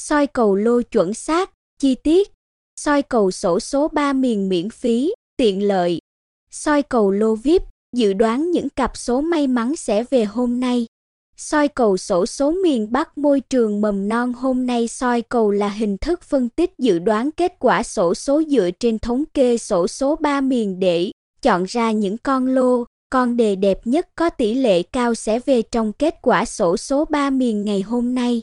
soi cầu lô chuẩn xác, chi tiết, soi cầu sổ số 3 miền miễn phí, tiện lợi, soi cầu lô VIP, dự đoán những cặp số may mắn sẽ về hôm nay. Soi cầu sổ số miền Bắc môi trường mầm non hôm nay soi cầu là hình thức phân tích dự đoán kết quả sổ số dựa trên thống kê sổ số 3 miền để chọn ra những con lô, con đề đẹp nhất có tỷ lệ cao sẽ về trong kết quả sổ số 3 miền ngày hôm nay.